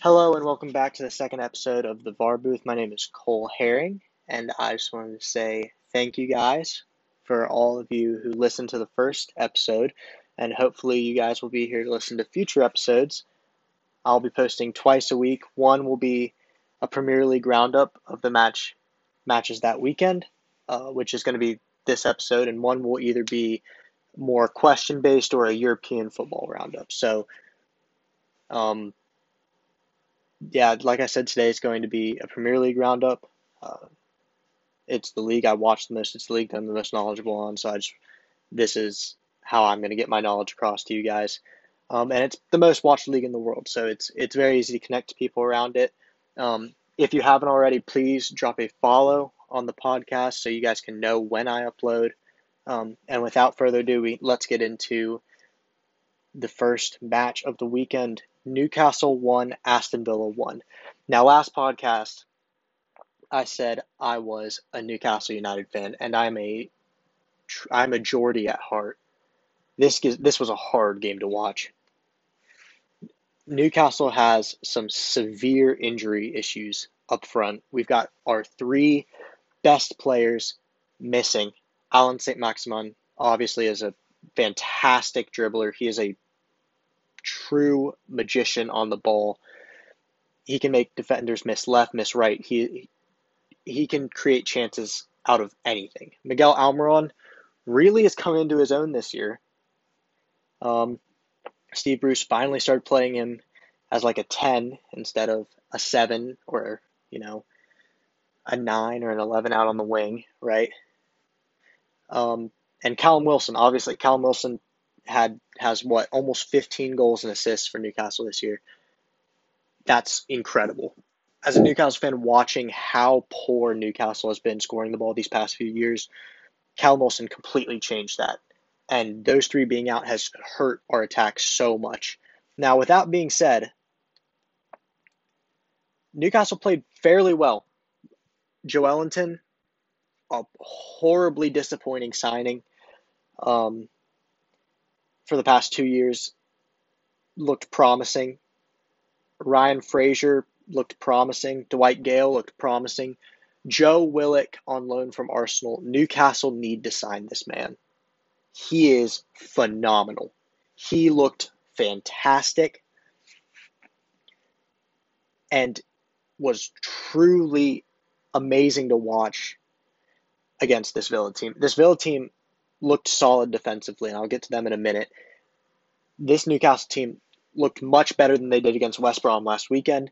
Hello and welcome back to the second episode of the VAR booth. My name is Cole Herring, and I just wanted to say thank you guys for all of you who listened to the first episode, and hopefully you guys will be here to listen to future episodes. I'll be posting twice a week. One will be a Premier League roundup of the match matches that weekend, uh, which is going to be this episode, and one will either be more question based or a European football roundup. So. Um, yeah, like I said, today is going to be a Premier League roundup. Uh, it's the league I watch the most. It's the league I'm the most knowledgeable on. So I just, this is how I'm going to get my knowledge across to you guys. Um, and it's the most watched league in the world, so it's it's very easy to connect to people around it. Um, if you haven't already, please drop a follow on the podcast so you guys can know when I upload. Um, and without further ado, we let's get into the first match of the weekend. Newcastle won, Aston Villa won. Now, last podcast, I said I was a Newcastle United fan, and I'm a I'm a Geordie at heart. This this was a hard game to watch. Newcastle has some severe injury issues up front. We've got our three best players missing. Alan St. Maximin obviously is a fantastic dribbler. He is a true magician on the ball. He can make defenders miss left, miss right. He he can create chances out of anything. Miguel Almiron really has come into his own this year. Um, Steve Bruce finally started playing him as like a 10 instead of a 7 or, you know, a 9 or an 11 out on the wing, right? Um, and Callum Wilson, obviously, Callum Wilson had has what almost 15 goals and assists for Newcastle this year. That's incredible. As a Newcastle fan, watching how poor Newcastle has been scoring the ball these past few years, Cal Wilson completely changed that. And those three being out has hurt our attack so much. Now, with that being said, Newcastle played fairly well. Joelinton, a horribly disappointing signing. Um, for the past two years looked promising. Ryan Fraser looked promising. Dwight Gayle looked promising. Joe Willock on loan from Arsenal. Newcastle need to sign this man. He is phenomenal. He looked fantastic and was truly amazing to watch against this Villa team. This Villa team looked solid defensively, and I'll get to them in a minute. This Newcastle team looked much better than they did against West Brom last weekend.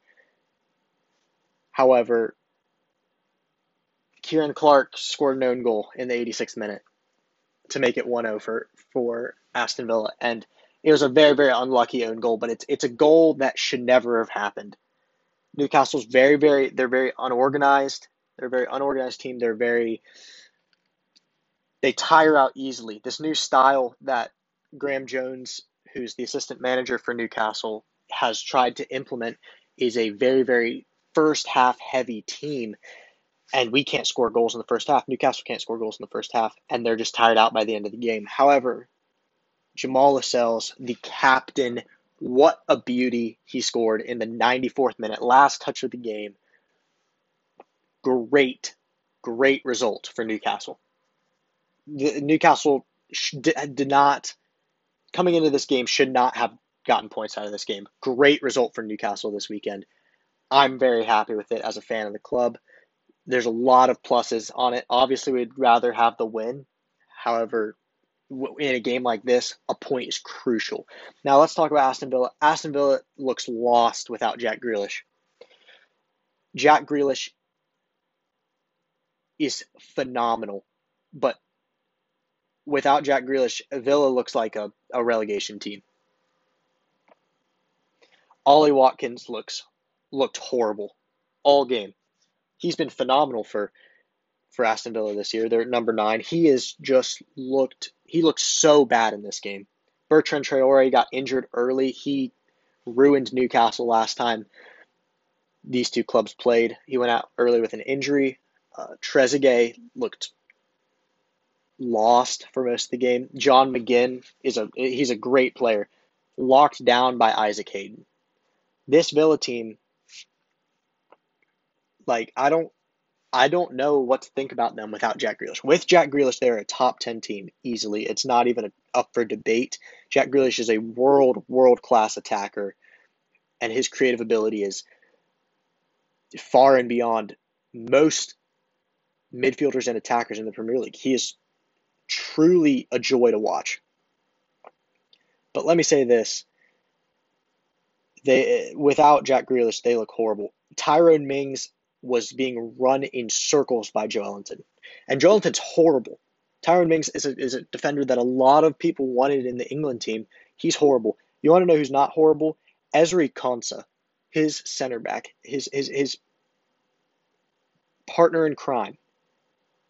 However, Ciaran Clark scored an own goal in the 86th minute to make it 1-0 for, for Aston Villa. And it was a very, very unlucky own goal, but it's it's a goal that should never have happened. Newcastle's very, very they're very unorganized. They're a very unorganized team. They're very they tire out easily. This new style that Graeme Jones, who's the assistant manager for Newcastle, has tried to implement is a very, very first half heavy team. And we can't score goals in the first half. Newcastle can't score goals in the first half, and they're just tired out by the end of the game. However, Jamal Lascelles, the captain, what a beauty he scored in the 94th minute, last touch of the game. Great, great result for Newcastle the Newcastle did not coming into this game should not have gotten points out of this game. Great result for Newcastle this weekend. I'm very happy with it as a fan of the club. There's a lot of pluses on it. Obviously, we'd rather have the win. However, in a game like this, a point is crucial. Now let's talk about Aston Villa. Aston Villa looks lost without Jack Grealish. Jack Grealish is phenomenal, but without Jack Grealish, Villa looks like a, a relegation team. Ollie Watkins looks looked horrible all game. He's been phenomenal for for Aston Villa this year. They're number nine. He is just looked he looked so bad in this game. Bertrand Traore got injured early. He ruined Newcastle last time these two clubs played. He went out early with an injury. Uh, Trezeguet looked lost for most of the game. John McGinn is a he's a great player, locked down by Isaac Hayden. this Villa team, like I don't I don't know what to think about them without Jack Grealish. With Jack Grealish, they're a top 10 team easily. It's not even a, up for debate. Jack Grealish is a world, world class attacker, and his creative ability is far and beyond most midfielders and attackers in the Premier League. He is truly a joy to watch. But let me say this. They without Jack Grealish, they look horrible. Tyrone Mings was being run in circles by Joelinton. And Joelinton's horrible. Tyrone Mings is a, is a defender that a lot of people wanted in the England team. He's horrible. You want to know who's not horrible? Ezri Konsa, his center back, his, his, his partner in crime.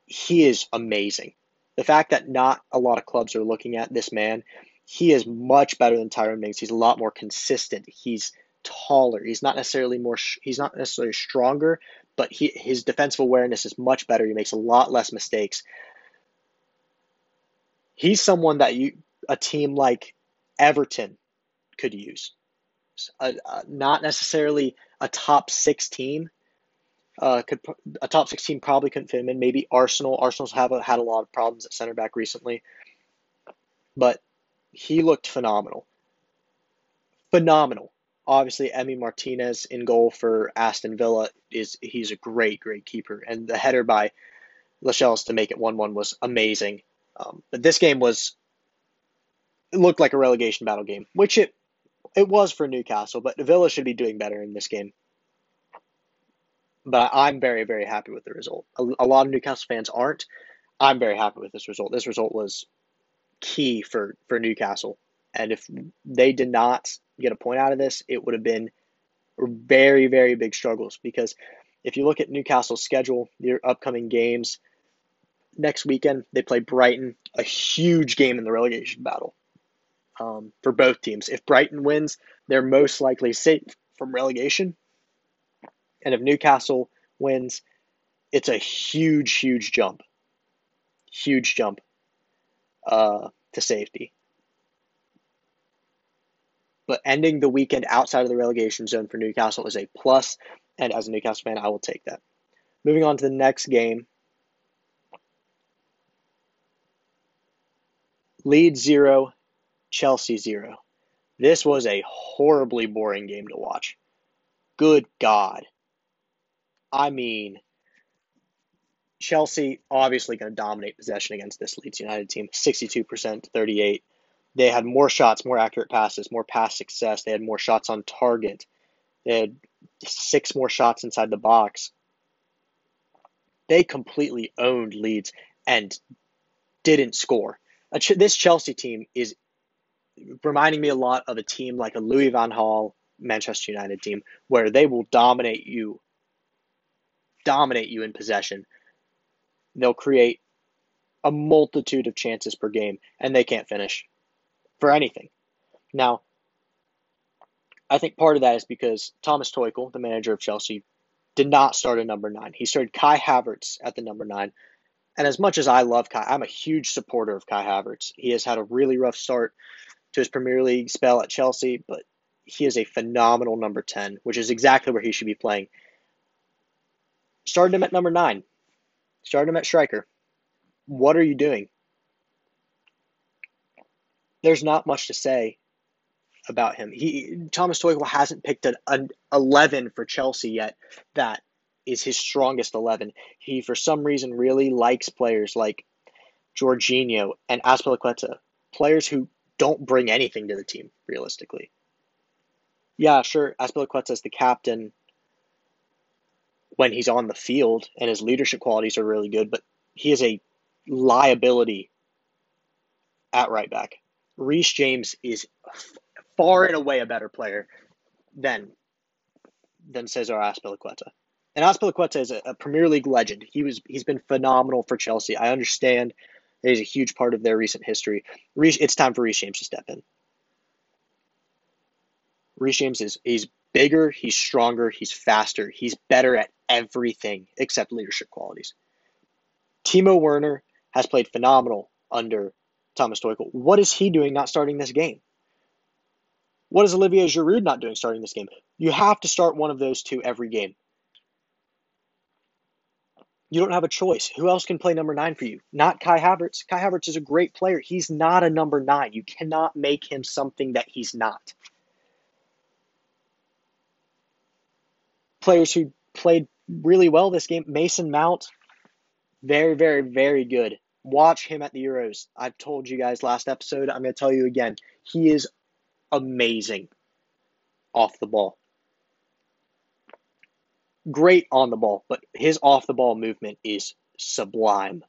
He is amazing. The fact that not a lot of clubs are looking at this man, he is much better than Tyrone Mings. He's a lot more consistent. He's taller. He's not necessarily more. He's not necessarily stronger, but he his defensive awareness is much better. He makes a lot less mistakes. He's someone that you a team like Everton could use. Uh, not necessarily a top six team. Uh, could a top 16 probably couldn't fit him in. Maybe Arsenal. Arsenal's have a, had a lot of problems at center back recently, but he looked phenomenal. Phenomenal obviously Emi Martinez in goal for Aston Villa is he's a great great keeper and the header by Lascelles to make it 1-1 was amazing. Um, but this game was it looked like a relegation battle game, which it it was for Newcastle, but Villa should be doing better in this game. But I'm very very happy with the result. A, a lot of Newcastle fans aren't. I'm very happy with this result. This result was key for for Newcastle. And if they did not get a point out of this, it would have been very, very big struggles because if you look at Newcastle's schedule, their upcoming games, next weekend they play Brighton, a huge game in the relegation battle um, for both teams. If Brighton wins, they're most likely safe from relegation. And if Newcastle wins, it's a huge, huge jump. Huge jump uh, to safety but ending the weekend outside of the relegation zone for Newcastle is a plus, and as a Newcastle fan, I will take that. Moving on to the next game. Leeds 0, Chelsea 0. This was a horribly boring game to watch. Good God. I mean, Chelsea obviously going to dominate possession against this Leeds United team, 62% 38. They had more shots, more accurate passes, more pass success. They had more shots on target. They had six more shots inside the box. They completely owned Leeds and didn't score. This Chelsea team is reminding me a lot of a team like a Louis Van Gaal Manchester United team where they will dominate you, dominate you in possession. They'll create a multitude of chances per game and they can't finish for anything. Now, I think part of that is because Thomas Tuchel, the manager of Chelsea, did not start a number nine. He started Kai Havertz at the number nine. And as much as I love Kai, I'm a huge supporter of Kai Havertz. He has had a really rough start to his Premier League spell at Chelsea, but he is a phenomenal number 10, which is exactly where he should be playing. Started him at number nine. Started him at striker. What are you doing? there's not much to say about him. He Thomas Tuchel hasn't picked an, an 11 for Chelsea yet that is his strongest 11. He for some reason really likes players like Jorginho and Azpilicueta, players who don't bring anything to the team realistically. Yeah, sure, Azpilicueta is the captain when he's on the field and his leadership qualities are really good, but he is a liability at right back. Reece James is far and away a better player than than Cesar Azpilicueta. And Azpilicueta is a, a, Premier League legend. He was he's been phenomenal for Chelsea. I understand that he's a huge part of their recent history. Reece, it's time for Reece James to step in. Reece James is he's bigger, he's stronger, he's faster, he's better at everything except leadership qualities. Timo Werner has played phenomenal under Thomas Tuchel. What is he doing not starting this game? What is Olivier Giroud not doing starting this game? You have to start one of those two every game. You don't have a choice. Who else can play number nine for you? Not Kai Havertz. Kai Havertz is a great player. He's not a number nine. You cannot make him something that he's not. Players who played really well this game Mason Mount, very, very, very good. Watch him at the Euros. I've told you guys last episode. I'm going to tell you again. He is amazing off the ball. Great on the ball, but his off the ball movement is sublime.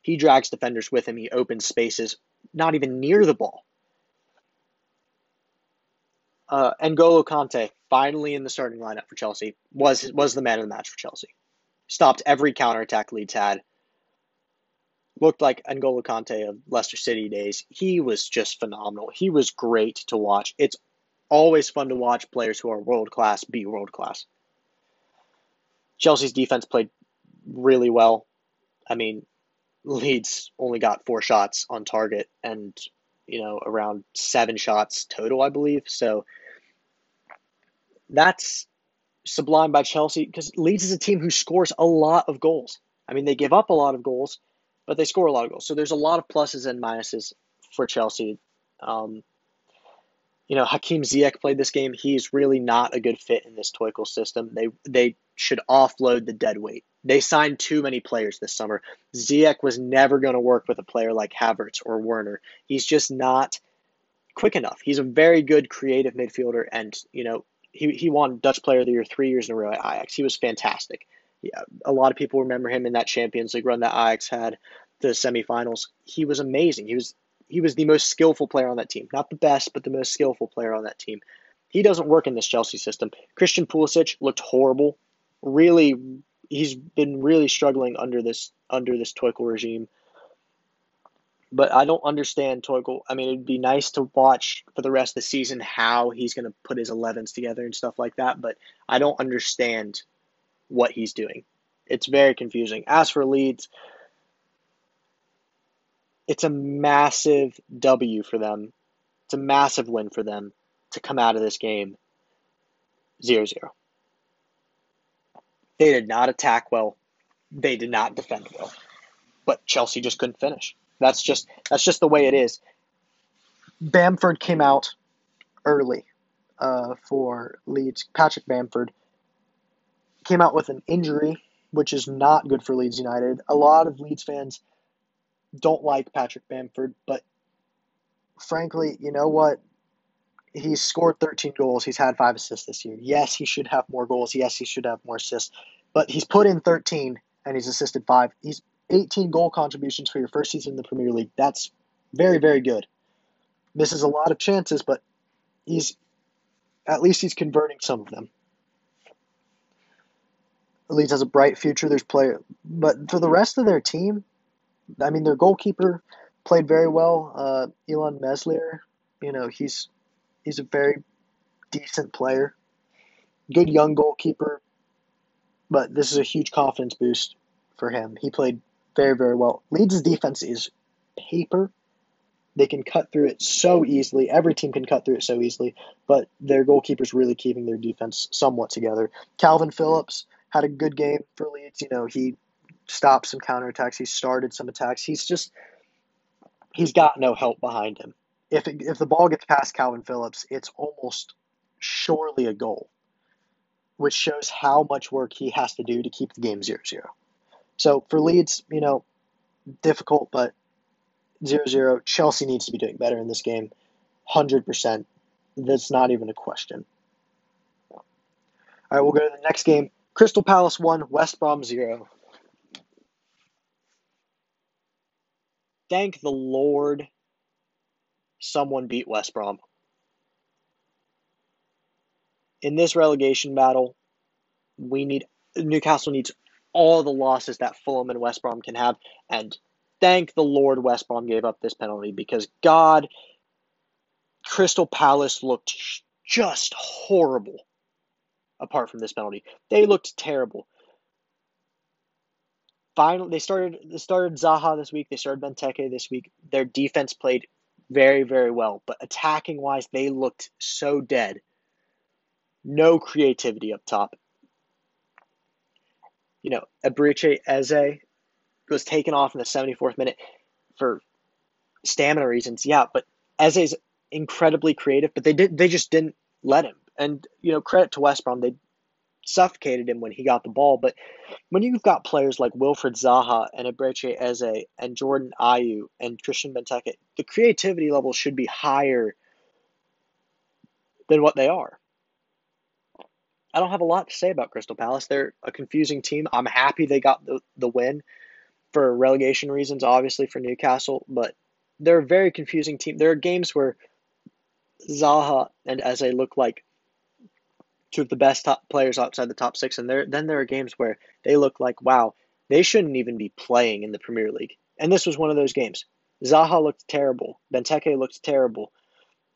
He drags defenders with him. He opens spaces, not even near the ball. Uh, N'Golo Kante, finally in the starting lineup for Chelsea, was was the man of the match for Chelsea. Stopped every counterattack Leeds had. Looked like N'Golo Kante of Leicester City days. He was just phenomenal. He was great to watch. It's always fun to watch players who are world class be world class. Chelsea's defense played really well. I mean, Leeds only got four shots on target and, you know, around seven shots total, I believe. So that's sublime by Chelsea because Leeds is a team who scores a lot of goals. I mean, they give up a lot of goals, but they score a lot of goals. So there's a lot of pluses and minuses for Chelsea. Um, you know, Hakim Ziyech played this game. He's really not a good fit in this Tuchel system. They they should offload the dead weight. They signed too many players this summer. Ziyech was never going to work with a player like Havertz or Werner. He's just not quick enough. He's a very good creative midfielder, and you know he he won Dutch Player of the Year three years in a row at Ajax. He was fantastic. Yeah, uh, a lot of people remember him in that Champions League run that Ajax had, the semifinals. He was amazing. He was he was the most skillful player on that team. Not the best, but the most skillful player on that team. He doesn't work in this Chelsea system. Christian Pulisic looked horrible. Really, he's been really struggling under this under this Tuchel regime. But I don't understand Tuchel. I mean, it'd be nice to watch for the rest of the season how he's going to put his 11s together and stuff like that. But I don't understand what he's doing. It's very confusing. As for Leeds, it's a massive W for them. It's a massive win for them to come out of this game 0 0. They did not attack well. They did not defend well. But Chelsea just couldn't finish. That's just that's just the way it is. Bamford came out early uh, for Leeds. Patrick Bamford came out with an injury, which is not good for Leeds United. A lot of Leeds fans don't like Patrick Bamford, but frankly, you know what? He's scored 13 goals. He's had five assists this year. Yes, he should have more goals. Yes, he should have more assists. But he's put in 13 and he's assisted five. He's 18 goal contributions for your first season in the Premier League. That's very, very good. Misses a lot of chances, but he's at least he's converting some of them. Leeds has a bright future. There's player, but for the rest of their team, I mean, their goalkeeper played very well. Uh, Illan Meslier, you know, he's he's a very decent player, good young goalkeeper. But this is a huge confidence boost for him. He played very very well. Leeds' defense is paper. They can cut through it so easily. Every team can cut through it so easily, but their goalkeeper's really keeping their defense somewhat together. Calvin Phillips had a good game for Leeds. You know, he stopped some counterattacks. He started some attacks. He's just he's got no help behind him. If it, if the ball gets past Calvin Phillips, it's almost surely a goal, which shows how much work he has to do to keep the game 0-0. So for Leeds, you know, difficult, but 0-0. Chelsea needs to be doing better in this game. 100%. That's not even a question. All right, we'll go to the next game. Crystal Palace 1, West Brom 0. Thank the Lord someone beat West Brom. In this relegation battle, we need Newcastle needs all the losses that Fulham and West Brom can have, and thank the Lord West Brom gave up this penalty because God, Crystal Palace looked just horrible apart from this penalty. They looked terrible. Finally, they started they started Zaha this week. They started Benteke this week. Their defense played very, very well. But attacking wise, they looked so dead. No creativity up top. You know, Eberechi Eze was taken off in the 74th minute for stamina reasons. Yeah, but Eze's incredibly creative, but they did they just didn't let him. And you know, credit to West Brom, they suffocated him when he got the ball. But when you've got players like Wilfried Zaha and Eberechi Eze and Jordan Ayew and Christian Benteke, the creativity level should be higher than what they are. I don't have a lot to say about Crystal Palace. They're a confusing team. I'm happy they got the, the win for relegation reasons, obviously, for Newcastle, but they're a very confusing team. There are games where Zaha and Eze look like two of the best top players outside the top six, and there then there are games where they look like wow, they shouldn't even be playing in the Premier League. And this was one of those games. Zaha looked terrible. Benteke looked terrible.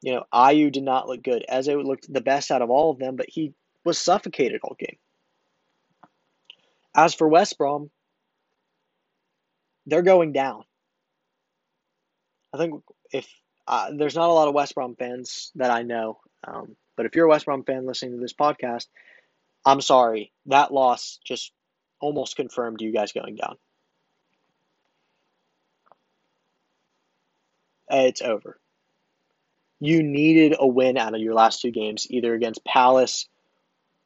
You know, Ayew did not look good. Eze looked the best out of all of them, but he was suffocated all game. As for West Brom, they're going down. I think if uh, there's not a lot of West Brom fans that I know, um, but if you're a West Brom fan listening to this podcast, I'm sorry. That loss just almost confirmed you guys going down. It's over. You needed a win out of your last two games, either against Palace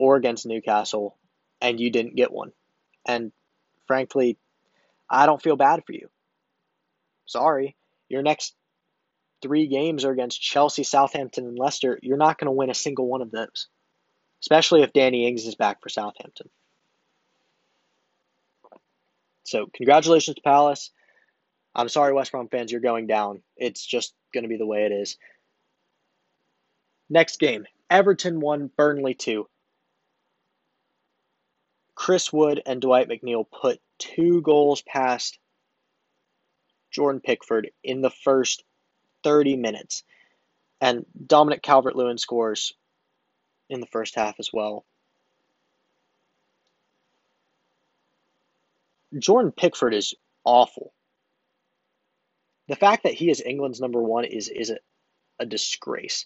or against Newcastle, and you didn't get one. And frankly, I don't feel bad for you. Sorry. Your next three games are against Chelsea, Southampton, and Leicester, you're not going to win a single one of those, especially if Danny Ings is back for Southampton. So, congratulations Palace. I'm sorry, West Brom fans, you're going down. It's just going to be the way it is. Next game Everton 1, Burnley 2. Chris Wood and Dwight McNeil put two goals past Jordan Pickford in the first 30 minutes. And Dominic Calvert Lewin scores in the first half as well. Jordan Pickford is awful. The fact that he is England's number one is, is a, a disgrace.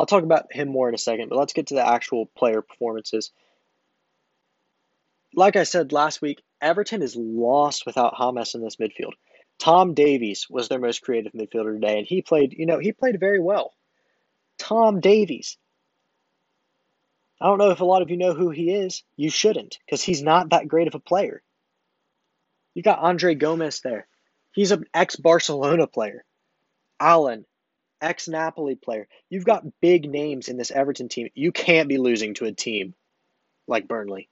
I'll talk about him more in a second, but let's get to the actual player performances. Like I said last week, Everton is lost without James in this midfield. Tom Davies was their most creative midfielder today, and he played, you know, he played very well. Tom Davies. I don't know if a lot of you know who he is. You shouldn't, because he's not that great of a player. You got Andre Gomes there. He's an ex Barcelona player. Allan, ex Napoli player. You've got big names in this Everton team. You can't be losing to a team like Burnley.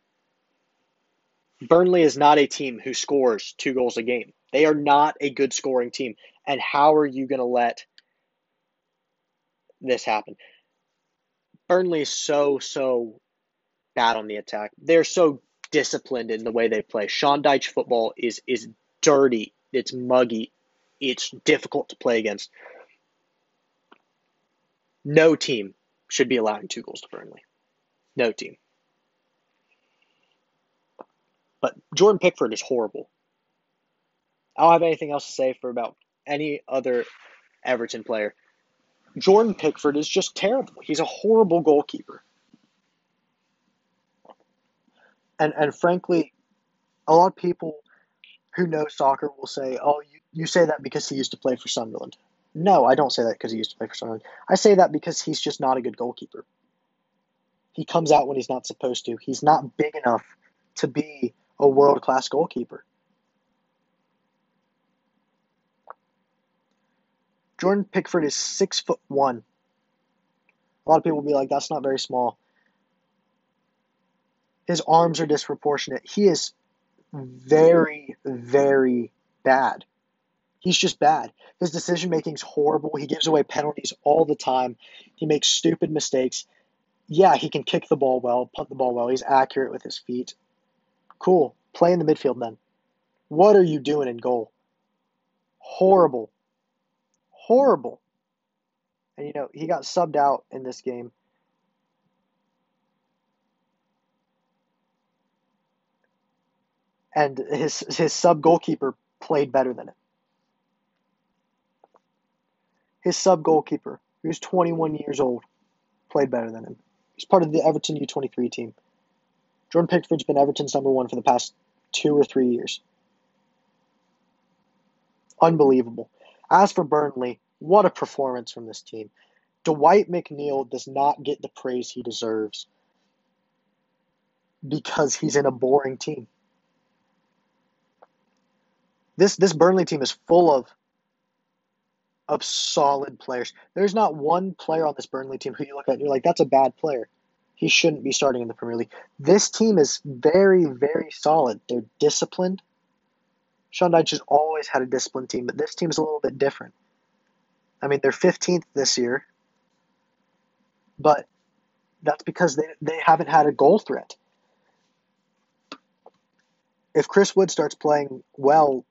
Burnley is not a team who scores two goals a game. They are not a good scoring team. And how are you going to let this happen? Burnley is so, so bad on the attack. They're so disciplined in the way they play. Sean Dyche football is is dirty. It's muggy. It's difficult to play against. No team should be allowing two goals to Burnley. No team. But Jordan Pickford is horrible. I don't have anything else to say for about any other Everton player. Jordan Pickford is just terrible. He's a horrible goalkeeper. And and frankly, a lot of people who know soccer will say, "Oh, you, you say that because he used to play for Sunderland." No, I don't say that because he used to play for Sunderland. I say that because he's just not a good goalkeeper. He comes out when he's not supposed to. He's not big enough to be a world class goalkeeper. Jordan Pickford is six foot one. A lot of people will be like, that's not very small. His arms are disproportionate. He is very, very bad. He's just bad. His decision making is horrible. He gives away penalties all the time. He makes stupid mistakes. Yeah, he can kick the ball well, punt the ball well. He's accurate with his feet. Cool. Play in the midfield then. What are you doing in goal? Horrible. Horrible. And you know, he got subbed out in this game. And his his sub goalkeeper played better than him. His sub goalkeeper, who's 21 years old, played better than him. He's part of the Everton U23 team. Jordan Pickford's been Everton's number one for the past two or three years. Unbelievable. As for Burnley, what a performance from this team. Dwight McNeil does not get the praise he deserves because he's in a boring team. This this Burnley team is full of of solid players. There's not one player on this Burnley team who you look at and you're like, that's a bad player. He shouldn't be starting in the Premier League. This team is very, very solid. They're disciplined. Sean Dyche has always had a disciplined team, but this team is a little bit different. I mean, they're 15th this year, but that's because they, they haven't had a goal threat. If Chris Wood starts playing well,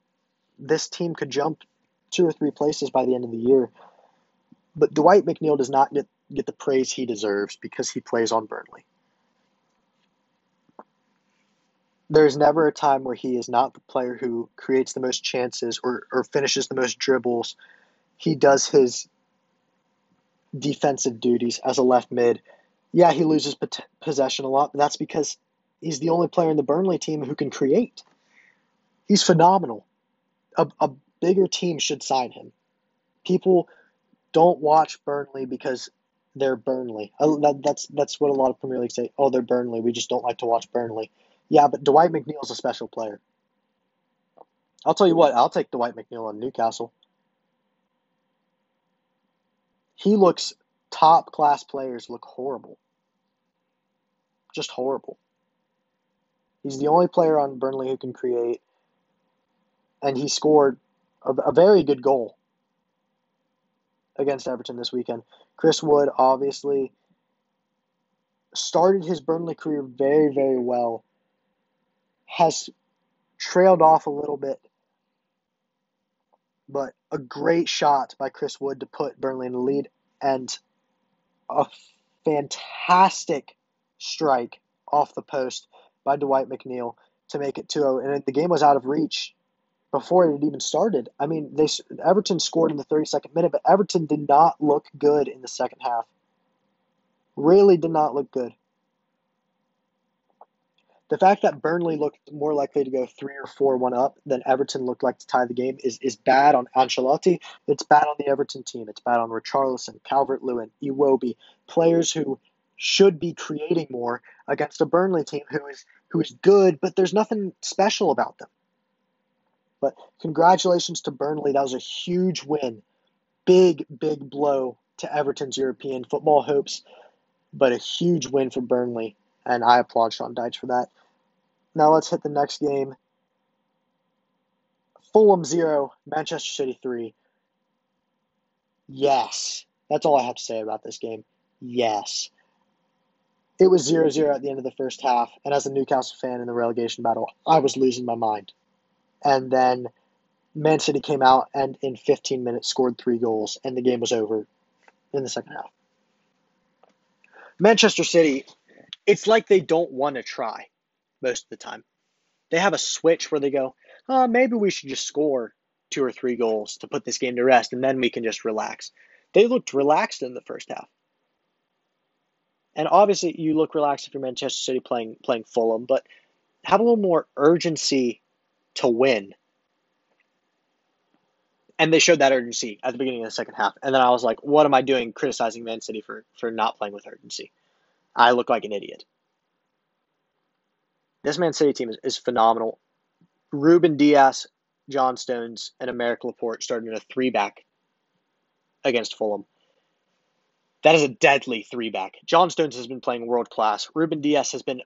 this team could jump two or three places by the end of the year. But Dwight McNeil does not get, get the praise he deserves because he plays on Burnley. There's never a time where he is not the player who creates the most chances or, or finishes the most dribbles. He does his defensive duties as a left mid. Yeah, he loses possession a lot, but that's because he's the only player in the Burnley team who can create. He's phenomenal. A, a bigger teams should sign him. People don't watch Burnley because they're Burnley. Oh, that's that's what a lot of Premier League say. Oh, they're Burnley. We just don't like to watch Burnley. Yeah, but Dwight McNeil's a special player. I'll tell you what. I'll take Dwight McNeil on Newcastle. He looks top class players look horrible. Just horrible. He's the only player on Burnley who can create, and he scored a, a very good goal against Everton this weekend. Chris Wood obviously started his Burnley career very, very well, has trailed off a little bit, but a great shot by Chris Wood to put Burnley in the lead, and a fantastic strike off the post by Dwight McNeil to make it 2 0. And the game was out of reach before it had even started. I mean, they Everton scored in the 32nd minute, but Everton did not look good in the second half. Really did not look good. The fact that Burnley looked more likely to go three or four one up than Everton looked like to tie the game is, is bad on Ancelotti. It's bad on the Everton team. It's bad on Richarlison, Calvert Lewin, Iwobi, players who should be creating more against a Burnley team who is who is good, but there's nothing special about them. But congratulations to Burnley. That was a huge win. Big, big blow to Everton's European football hopes, but a huge win for Burnley. And I applaud Sean Dyche for that. Now let's hit the next game. Fulham 0, Manchester City 3. Yes. That's all I have to say about this game. Yes. It was 0 0 at the end of the first half, and as a Newcastle fan in the relegation battle, I was losing my mind and then Man City came out and in 15 minutes scored three goals, and the game was over in the second half. Manchester City, it's like they don't want to try most of the time. They have a switch where they go, oh, maybe we should just score two or three goals to put this game to rest, and then we can just relax. They looked relaxed in the first half. And obviously, you look relaxed if you're Manchester City playing playing Fulham, but have a little more urgency to win. And they showed that urgency at the beginning of the second half. And then I was like, what am I doing criticizing Man City for, for not playing with urgency? I look like an idiot. This Man City team is, is phenomenal. Ruben Dias, John Stones, and Aymeric Laporte started in a three back against Fulham. That is a deadly three back. John Stones has been playing world class. Ruben Dias has been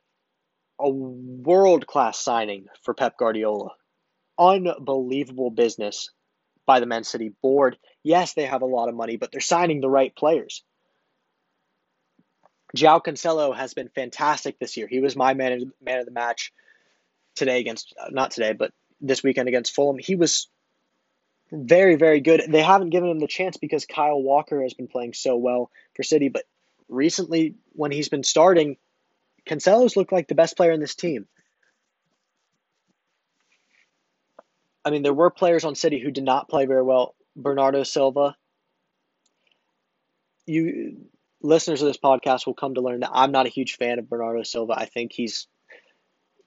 a world class signing for Pep Guardiola unbelievable business by the Man City board. Yes, they have a lot of money, but they're signing the right players. João Cancelo has been fantastic this year. He was my man of, man of the match today against, uh, not today, but this weekend against Fulham. He was very, very good. They haven't given him the chance because Kyle Walker has been playing so well for City, but recently when he's been starting, Cancelo's looked like the best player in this team. I mean, there were players on City who did not play very well. Bernardo Silva. You listeners of this podcast will come to learn that I'm not a huge fan of Bernardo Silva. I think he's,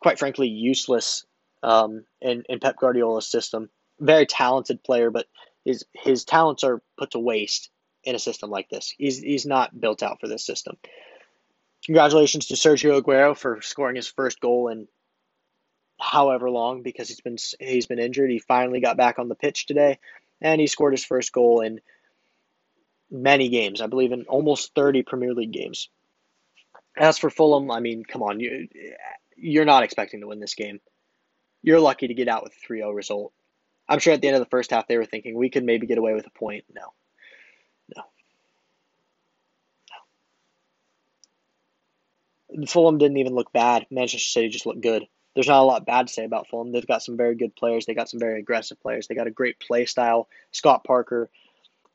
quite frankly, useless um, in in Pep Guardiola's system. Very talented player, but his his talents are put to waste in a system like this. He's he's not built out for this system. Congratulations to Sergio Aguero for scoring his first goal in however long because he's been he's been injured. He finally got back on the pitch today, and he scored his first goal in many games. I believe in almost 30 Premier League games. As for Fulham, I mean, come on, you you're not expecting to win this game. You're lucky to get out with a 3-0 result. I'm sure at the end of the first half they were thinking we could maybe get away with a point. No. No. No. Fulham didn't even look bad. Manchester City just looked good there's not a lot bad to say about Fulham. They've got some very good players. They got some very aggressive players. They got a great play style. Scott Parker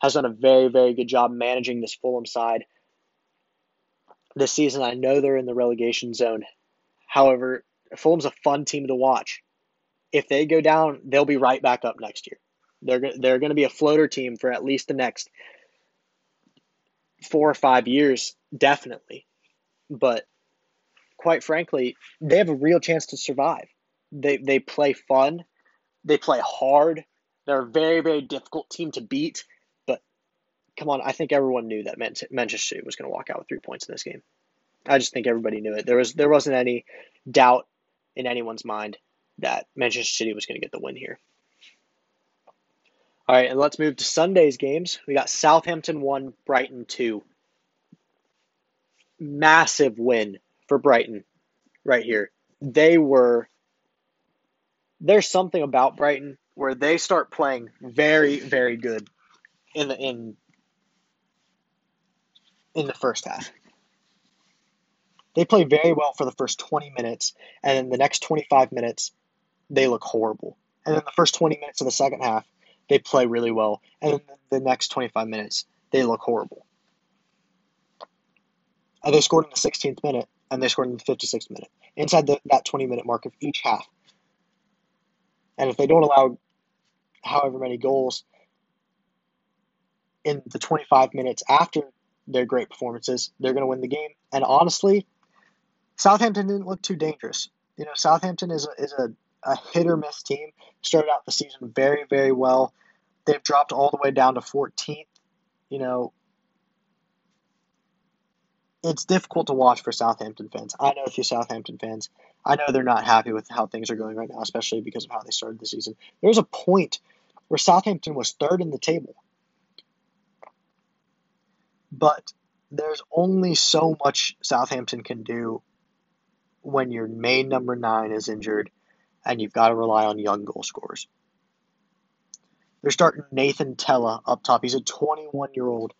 has done a very, very good job managing this Fulham side this season. I know they're in the relegation zone. However, Fulham's a fun team to watch. If they go down, they'll be right back up next year. They're they're going to be a floater team for at least the next four or five years, definitely. But quite frankly, they have a real chance to survive. They they play fun, they play hard. They're a very very difficult team to beat. But come on, I think everyone knew that Manchester City was going to walk out with three points in this game. I just think everybody knew it. There was there wasn't any doubt in anyone's mind that Manchester City was going to get the win here. All right, and let's move to Sunday's games. We got Southampton 1, Brighton 2. Massive win for Brighton right here. They were there's something about Brighton where they start playing very very good in the in in the first half. They play very well for the first 20 minutes and then the next 25 minutes they look horrible. And then the first 20 minutes of the second half they play really well and then the next 25 minutes they look horrible. And they scored in the 16th minute and they scored in the 56th minute, inside the, that 20 minute mark of each half. And if they don't allow however many goals in the 25 minutes after their great performances, they're going to win the game. And honestly, Southampton didn't look too dangerous. You know, Southampton is a, is a, a hit or miss team. Started out the season very, very well. They've dropped all the way down to 14th. You know, it's difficult to watch for Southampton fans. I know a few Southampton fans. I know they're not happy with how things are going right now, especially because of how they started the season. There was a point where Southampton was third in the table. But there's only so much Southampton can do when your main number nine is injured and you've got to rely on young goal scorers. They're starting Nathan Tella up top. He's a 21 year old.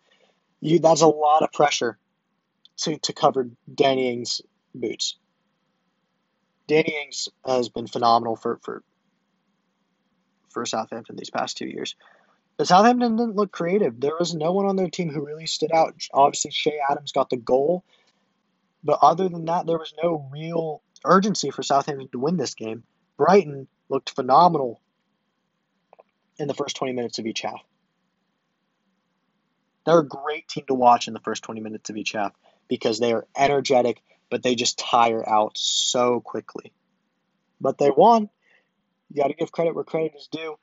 You, that's a lot of pressure to, to cover Danny Ings' boots. Danny Ings has been phenomenal for, for for Southampton these past two years. But Southampton didn't look creative. There was no one on their team who really stood out. Obviously, Che Adams got the goal, but other than that, there was no real urgency for Southampton to win this game. Brighton looked phenomenal in the first 20 minutes of each half. They're a great team to watch in the first 20 minutes of each half because they are energetic, but they just tire out so quickly. But they won. You got to give credit where credit is due.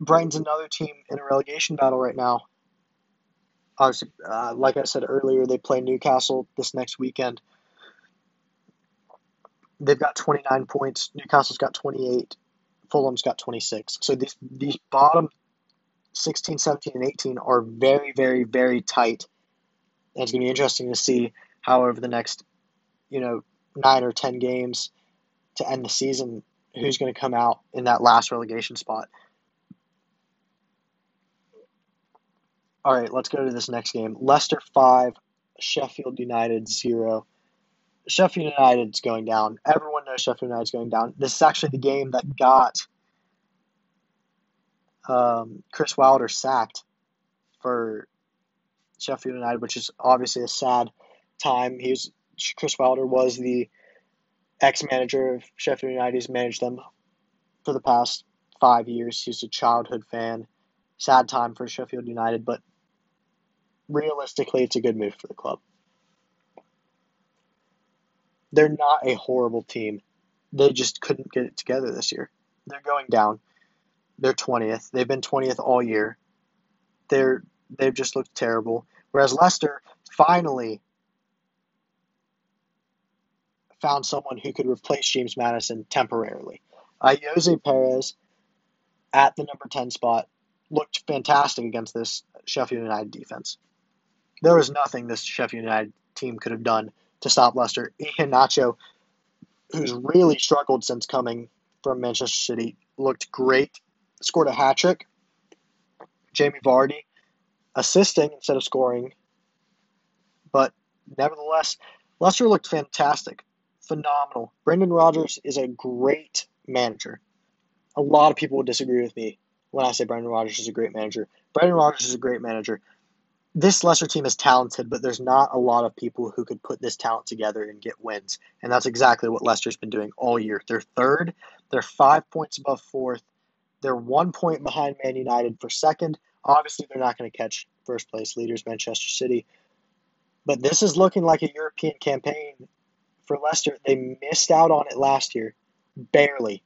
Brighton's another team in a relegation battle right now. Uh, like I said earlier, they play Newcastle this next weekend. They've got 29 points. Newcastle's got 28. Fulham's got 26. So these these bottom 16, 17, and 18 are very, very, very tight and it's going to be interesting to see how over the next, you know, nine or ten games to end the season, who's going to come out in that last relegation spot. All right, let's go to this next game. Leicester five, Sheffield United zero. Sheffield United's going down. Everyone knows Sheffield United's going down. This is actually the game that got um, Chris Wilder sacked for Sheffield United, which is obviously a sad time. He was Chris Wilder was the ex-manager of Sheffield United. He's managed them for the past five years. He's a childhood fan. Sad time for Sheffield United, but realistically, it's a good move for the club. They're not a horrible team. They just couldn't get it together this year. They're going down. They're 20th. They've been 20th all year. They're they've just looked terrible. Whereas Leicester finally found someone who could replace James Maddison temporarily. Uh, Ayoze Perez at the number 10 spot looked fantastic against this Sheffield United defense. There was nothing this Sheffield United team could have done to stop Leicester. Iheanacho, who's really struggled since coming from Manchester City, looked great, scored a hat trick. Jamie Vardy assisting instead of scoring, but nevertheless, Leicester looked fantastic, phenomenal. Brendan Rodgers is a great manager. A lot of people would disagree with me when I say Brendan Rodgers is a great manager. Brendan Rodgers is a great manager this Leicester team is talented, but there's not a lot of people who could put this talent together and get wins. And that's exactly what Leicester's been doing all year. They're third, they're five points above fourth, they're one point behind Man United for second. Obviously, they're not going to catch first place leaders, Manchester City. But this is looking like a European campaign for Leicester. They missed out on it last year, barely.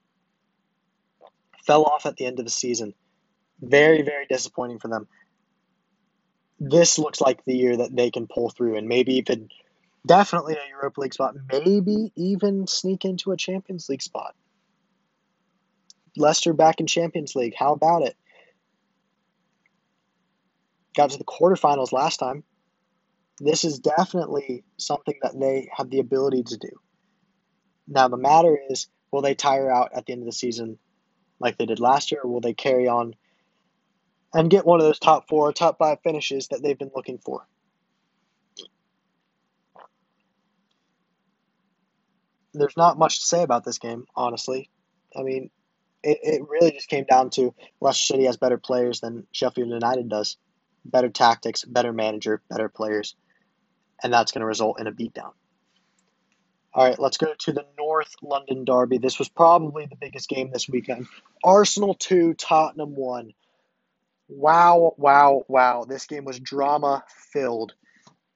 Fell off at the end of the season. Very, very disappointing for them this looks like the year that they can pull through and maybe even definitely a Europa League spot, maybe even sneak into a Champions League spot. Leicester back in Champions League. How about it? Got to the quarterfinals last time. This is definitely something that they have the ability to do. Now, the matter is will they tire out at the end of the season like they did last year, or will they carry on and get one of those top four, top five finishes that they've been looking for. There's not much to say about this game, honestly. I mean, it, it really just came down to Leicester City has better players than Sheffield United does. Better tactics, better manager, better players. And that's going to result in a beatdown. All right, let's go to the North London Derby. This was probably the biggest game this weekend. Arsenal 2, Tottenham 1. Wow, wow, wow. This game was drama filled.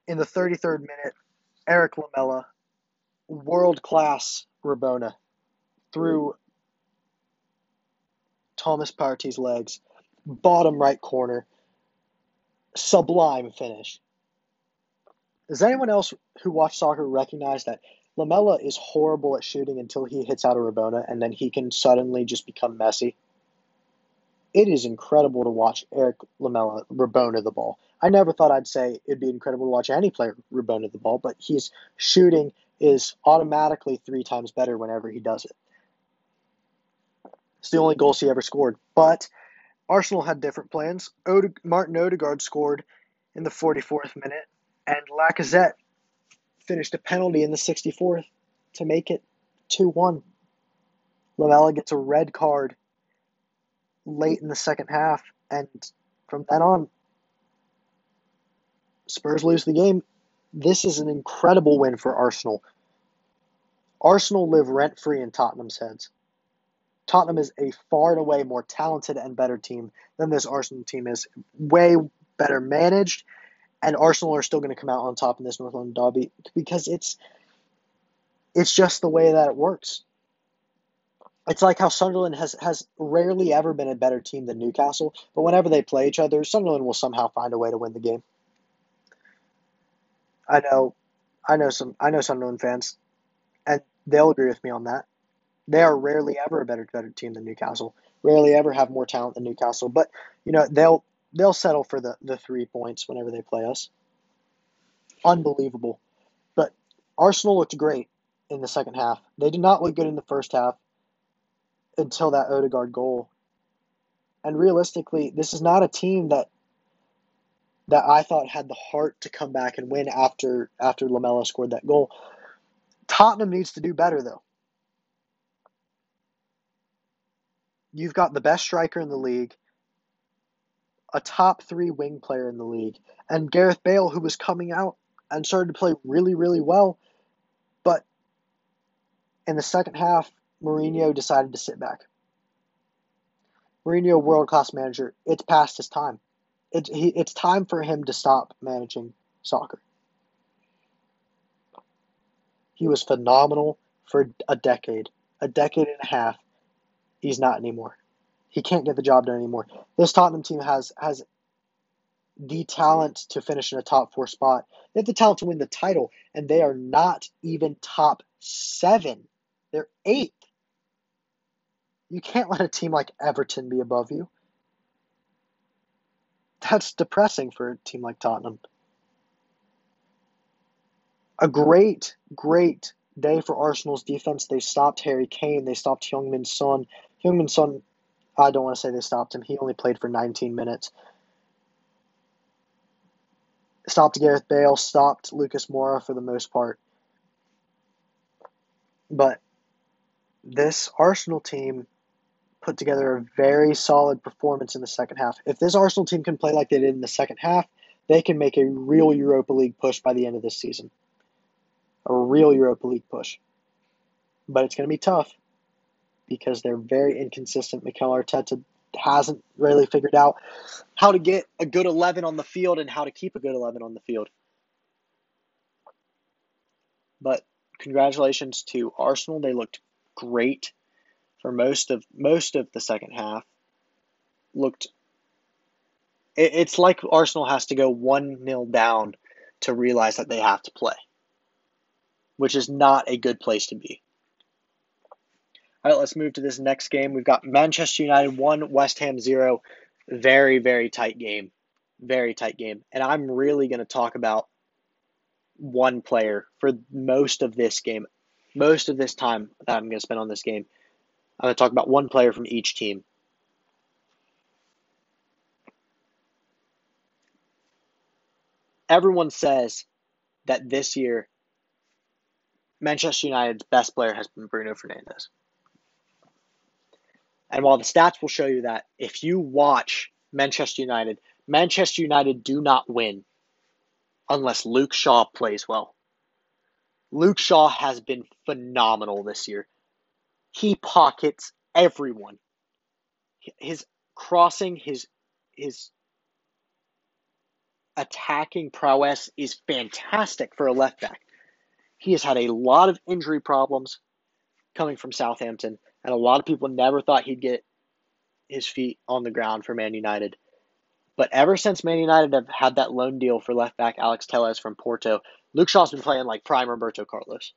In the 33rd minute, Erik Lamela, world class Rabona, through Thomas Partey's legs, bottom right corner, sublime finish. Does anyone else who watched soccer recognize that Lamela is horrible at shooting until he hits out a Rabona and then he can suddenly just become Messi? it is incredible to watch Erik Lamela Rabona the ball. I never thought I'd say it'd be incredible to watch any player Rabona the ball, but his shooting is automatically three times better whenever he does it. It's the only goals he ever scored. But Arsenal had different plans. Ode- Martin Odegaard scored in the 44th minute, and Lacazette finished a penalty in the 64th to make it 2 1. Lamela gets a red card late in the second half, and from then on, Spurs lose the game. This is an incredible win for Arsenal. Arsenal live rent free in Tottenham's heads. Tottenham is a far and away more talented and better team than this Arsenal team is. Way better managed, and Arsenal are still going to come out on top in this North London derby because it's it's just the way that it works it's like how Sunderland has has rarely ever been a better team than Newcastle, but whenever they play each other, Sunderland will somehow find a way to win the game. I know, I know some, I know Sunderland fans, and they'll agree with me on that. They are rarely ever a better better team than Newcastle. Rarely ever have more talent than Newcastle, but you know they'll they'll settle for the the three points whenever they play us. Unbelievable, but Arsenal looked great in the second half. They did not look good in the first half until that Odegaard goal. And realistically, this is not a team that that I thought had the heart to come back and win after after Lamela scored that goal. Tottenham needs to do better though. You've got the best striker in the league, a top 3 wing player in the league, and Gareth Bale who was coming out and started to play really really well, but in the second half Mourinho decided to sit back. Mourinho, world class manager, it's past his time. It, he, it's time for him to stop managing soccer. He was phenomenal for a decade, a decade and a half. He's not anymore. He can't get the job done anymore. This Tottenham team has has the talent to finish in a top four spot. They have the talent to win the title, and they are not even top seven. They're eighth. You can't let a team like Everton be above you. That's depressing for a team like Tottenham. A great, great day for Arsenal's defense. They stopped Harry Kane. They stopped Heung-min Son. Heung-min Son, I don't want to say they stopped him. He only played for 19 minutes. Stopped Gareth Bale. Stopped Lucas Moura for the most part. But this Arsenal team put together a very solid performance in the second half. If this Arsenal team can play like they did in the second half, they can make a real Europa League push by the end of this season. A real Europa League push. But it's going to be tough because they're very inconsistent. Mikel Arteta hasn't really figured out how to get a good 11 on the field and how to keep a good 11 on the field. But congratulations to Arsenal. They looked great for most of most of the second half looked it, it's like Arsenal has to go 1 nil down to realize that they have to play, which is not a good place to be. All right, let's move to this next game. We've got Manchester United 1, West Ham 0. Very, very tight game. Very tight game. And I'm really going to talk about one player for most of this game, most of this time that I'm going to spend on this game. I'm going to talk about one player from each team. Everyone says that this year Manchester United's best player has been Bruno Fernandes. And while the stats will show you that if you watch Manchester United, Manchester United do not win unless Luke Shaw plays well. Luke Shaw has been phenomenal this year. He pockets everyone. His crossing, his his attacking prowess is fantastic for a left back. He has had a lot of injury problems coming from Southampton, and a lot of people never thought he'd get his feet on the ground for Man United. But ever since Man United have had that loan deal for left back Alex Telles from Porto, Luke Shaw's been playing like prime Roberto Carlos.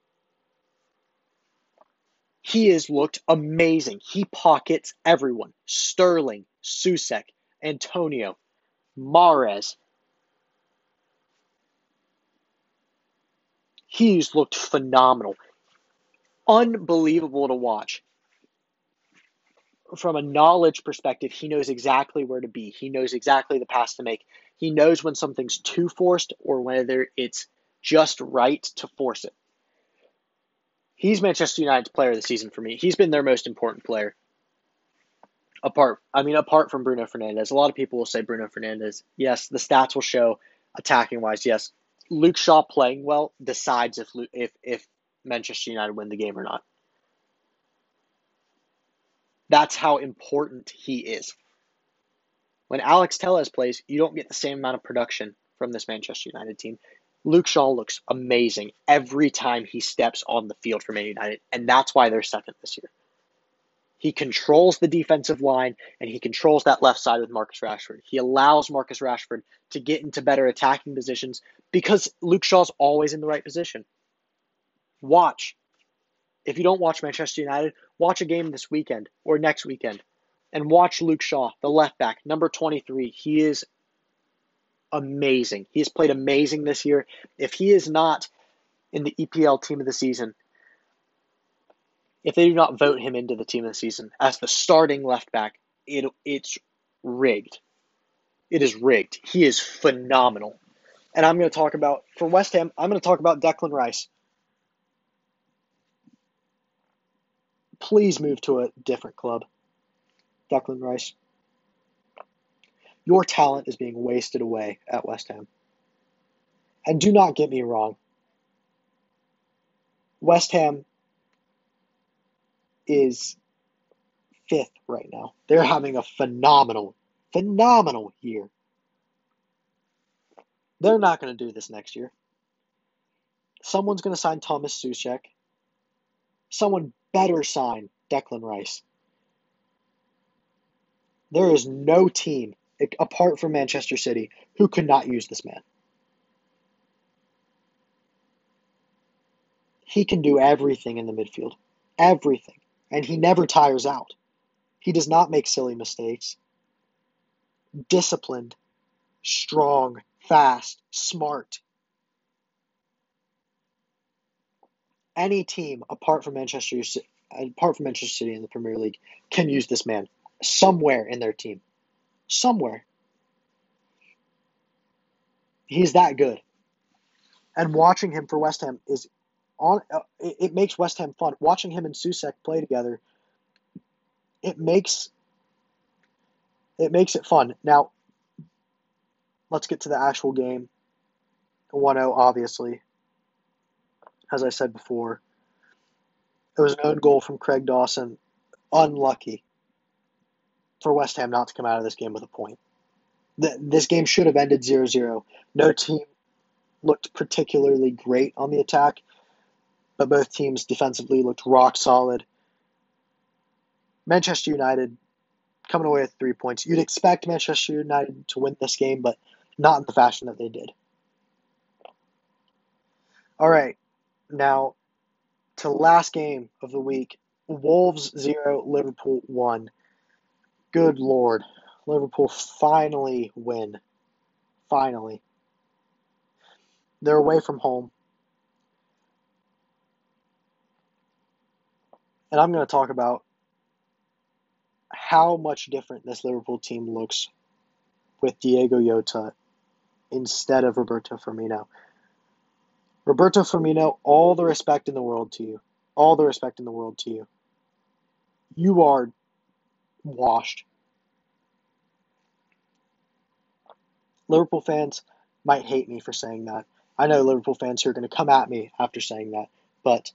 He has looked amazing. He pockets everyone. Sterling, Soucek, Antonio, Mahrez. He's looked phenomenal. Unbelievable to watch. From a knowledge perspective, he knows exactly where to be. He knows exactly the pass to make. He knows when something's too forced or whether it's just right to force it. He's Manchester United's player of the season for me. He's been their most important player. Apart, I mean, apart from Bruno Fernandes, a lot of people will say Bruno Fernandes. Yes, the stats will show attacking wise. Yes, Luke Shaw playing well decides if if if Manchester United win the game or not. That's how important he is. When Alex Telles plays, you don't get the same amount of production from this Manchester United team. Luke Shaw looks amazing every time he steps on the field for Man United, and that's why they're second this year. He controls the defensive line and he controls that left side with Marcus Rashford. He allows Marcus Rashford to get into better attacking positions because Luke Shaw's always in the right position. Watch. If you don't watch Manchester United, watch a game this weekend or next weekend and watch Luke Shaw, the left back, number 23. He is amazing. He has played amazing this year. If he is not in the EPL team of the season, if they do not vote him into the team of the season as the starting left back, it it's rigged. It is rigged. He is phenomenal. And I'm going to talk about for West Ham, I'm going to talk about Declan Rice. Please move to a different club. Declan Rice. Your talent is being wasted away at West Ham. And do not get me wrong. West Ham is fifth right now. They're having a phenomenal, phenomenal year. They're not going to do this next year. Someone's going to sign Thomas Soucek. Someone better sign Declan Rice. There is no team apart from Manchester City who could not use this man. He can do everything in the midfield. Everything. And he never tires out. He does not make silly mistakes. Disciplined, strong, fast, smart. Any team apart from Manchester apart from Manchester City in the Premier League can use this man somewhere in their team. Somewhere. He's that good. And watching him for West Ham is on uh, it, it, makes West Ham fun. Watching him and Soucek play together, it makes it makes it fun. Now, let's get to the actual game. 1-0 obviously. As I said before, it was an own goal from Craig Dawson. Unlucky for West Ham not to come out of this game with a point. This game should have ended 0 0. No team looked particularly great on the attack but both teams defensively looked rock solid. Manchester United coming away with three points. You'd expect Manchester United to win this game, but not in the fashion that they did. All right, now to last game of the week Wolves 0, Liverpool 1. Good Lord. Liverpool finally win. Finally. They're away from home. And I'm going to talk about how much different this Liverpool team looks with Diego Yota instead of Roberto Firmino. Roberto Firmino, all the respect in the world to you. All the respect in the world to you. You are washed. Liverpool fans might hate me for saying that. I know Liverpool fans who are going to come at me after saying that, but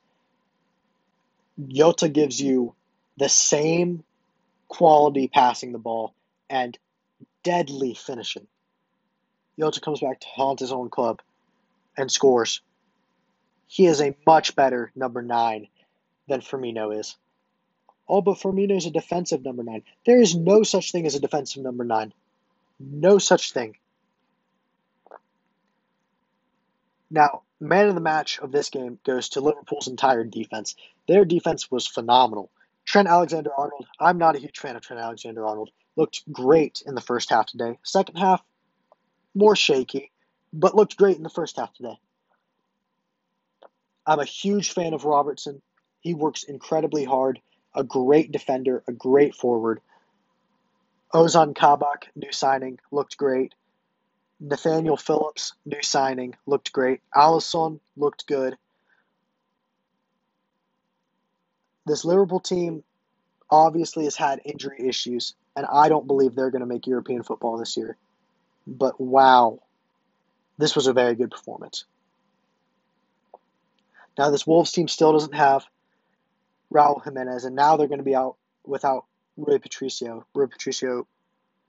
Yota gives you the same quality passing the ball and deadly finishing. Yota comes back to haunt his own club and scores. He is a much better number nine than Firmino is. Oh, but Firmino is a defensive number nine. There is no such thing as a defensive number nine. No such thing. Now, man of the match of this game goes to Liverpool's entire defense. Their defense was phenomenal. Trent Alexander Arnold, I'm not a huge fan of Trent Alexander Arnold, looked great in the first half today. Second half, more shaky, but looked great in the first half today. I'm a huge fan of Robertson. He works incredibly hard, a great defender, a great forward. Ozan Kabak, new signing, looked great. Nathaniel Phillips, new signing, looked great. Alisson looked good. This Liverpool team obviously has had injury issues, and I don't believe they're going to make European football this year. But wow, this was a very good performance. Now, this Wolves team still doesn't have Raul Jimenez, and now they're going to be out without Rui Patricio. Rui Patricio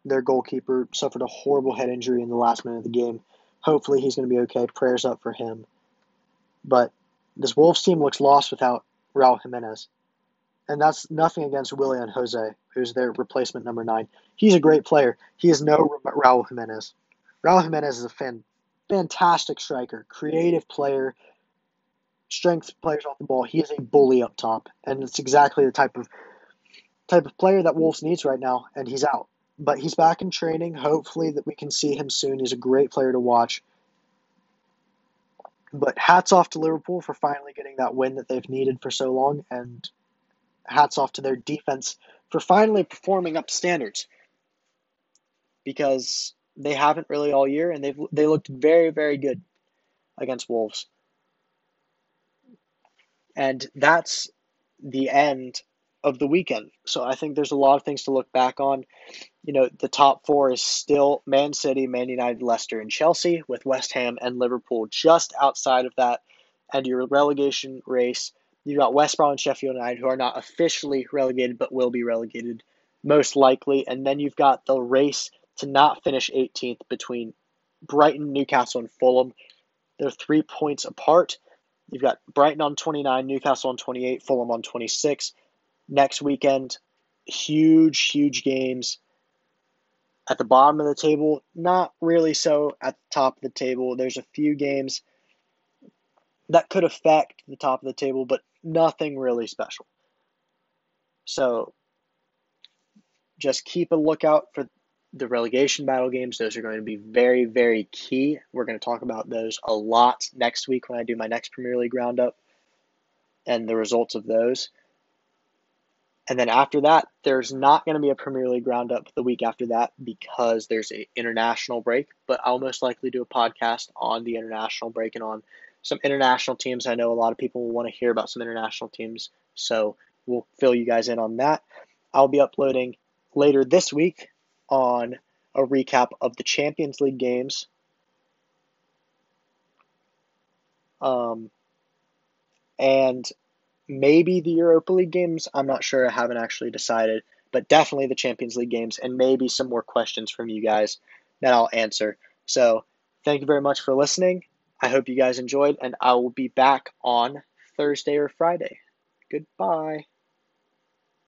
their goalkeeper suffered a horrible head injury in the last minute of the game. Hopefully, he's going to be okay. Prayers up for him. But this Wolves team looks lost without Raul Jimenez. And that's nothing against Willian José, who's their replacement number nine. He's a great player. He is no Raul Jimenez. Raul Jimenez is a fan, fantastic striker, creative player, strength players off the ball. He is a bully up top, and it's exactly the type of type of player that Wolves needs right now. And he's out but he's back in training. Hopefully that we can see him soon. He's a great player to watch. But hats off to Liverpool for finally getting that win that they've needed for so long, and hats off to their defense for finally performing up standards. Because they haven't really all year, and they've they looked very very good against Wolves. And that's the end of the weekend. So I think there's a lot of things to look back on. You know, the top four is still Man City, Man United, Leicester, and Chelsea, with West Ham and Liverpool just outside of that. And your relegation race You've got West Brom and Sheffield United, who are not officially relegated but will be relegated most likely. And then you've got the race to not finish 18th between Brighton, Newcastle, and Fulham. They're three points apart. You've got Brighton on 29, Newcastle on 28, Fulham on 26. Next weekend, huge, huge games. At the bottom of the table, not really so at the top of the table. There's a few games that could affect the top of the table, but nothing really special. So just keep a lookout for the relegation battle games. Those are going to be very, very key. We're going to talk about those a lot next week when I do my next Premier League roundup and the results of those. And then after that, there's not going to be a Premier League roundup the week after that because there's an international break. But I'll most likely do a podcast on the international break and on some international teams. I know a lot of people will want to hear about some international teams, so we'll fill you guys in on that. I'll be uploading later this week on a recap of the Champions League games. Um, and maybe the Europa League games. I'm not sure. I haven't actually decided, but definitely the Champions League games, and maybe some more questions from you guys that I'll answer. So, thank you very much for listening. I hope you guys enjoyed, and I will be back on Thursday or Friday. Goodbye.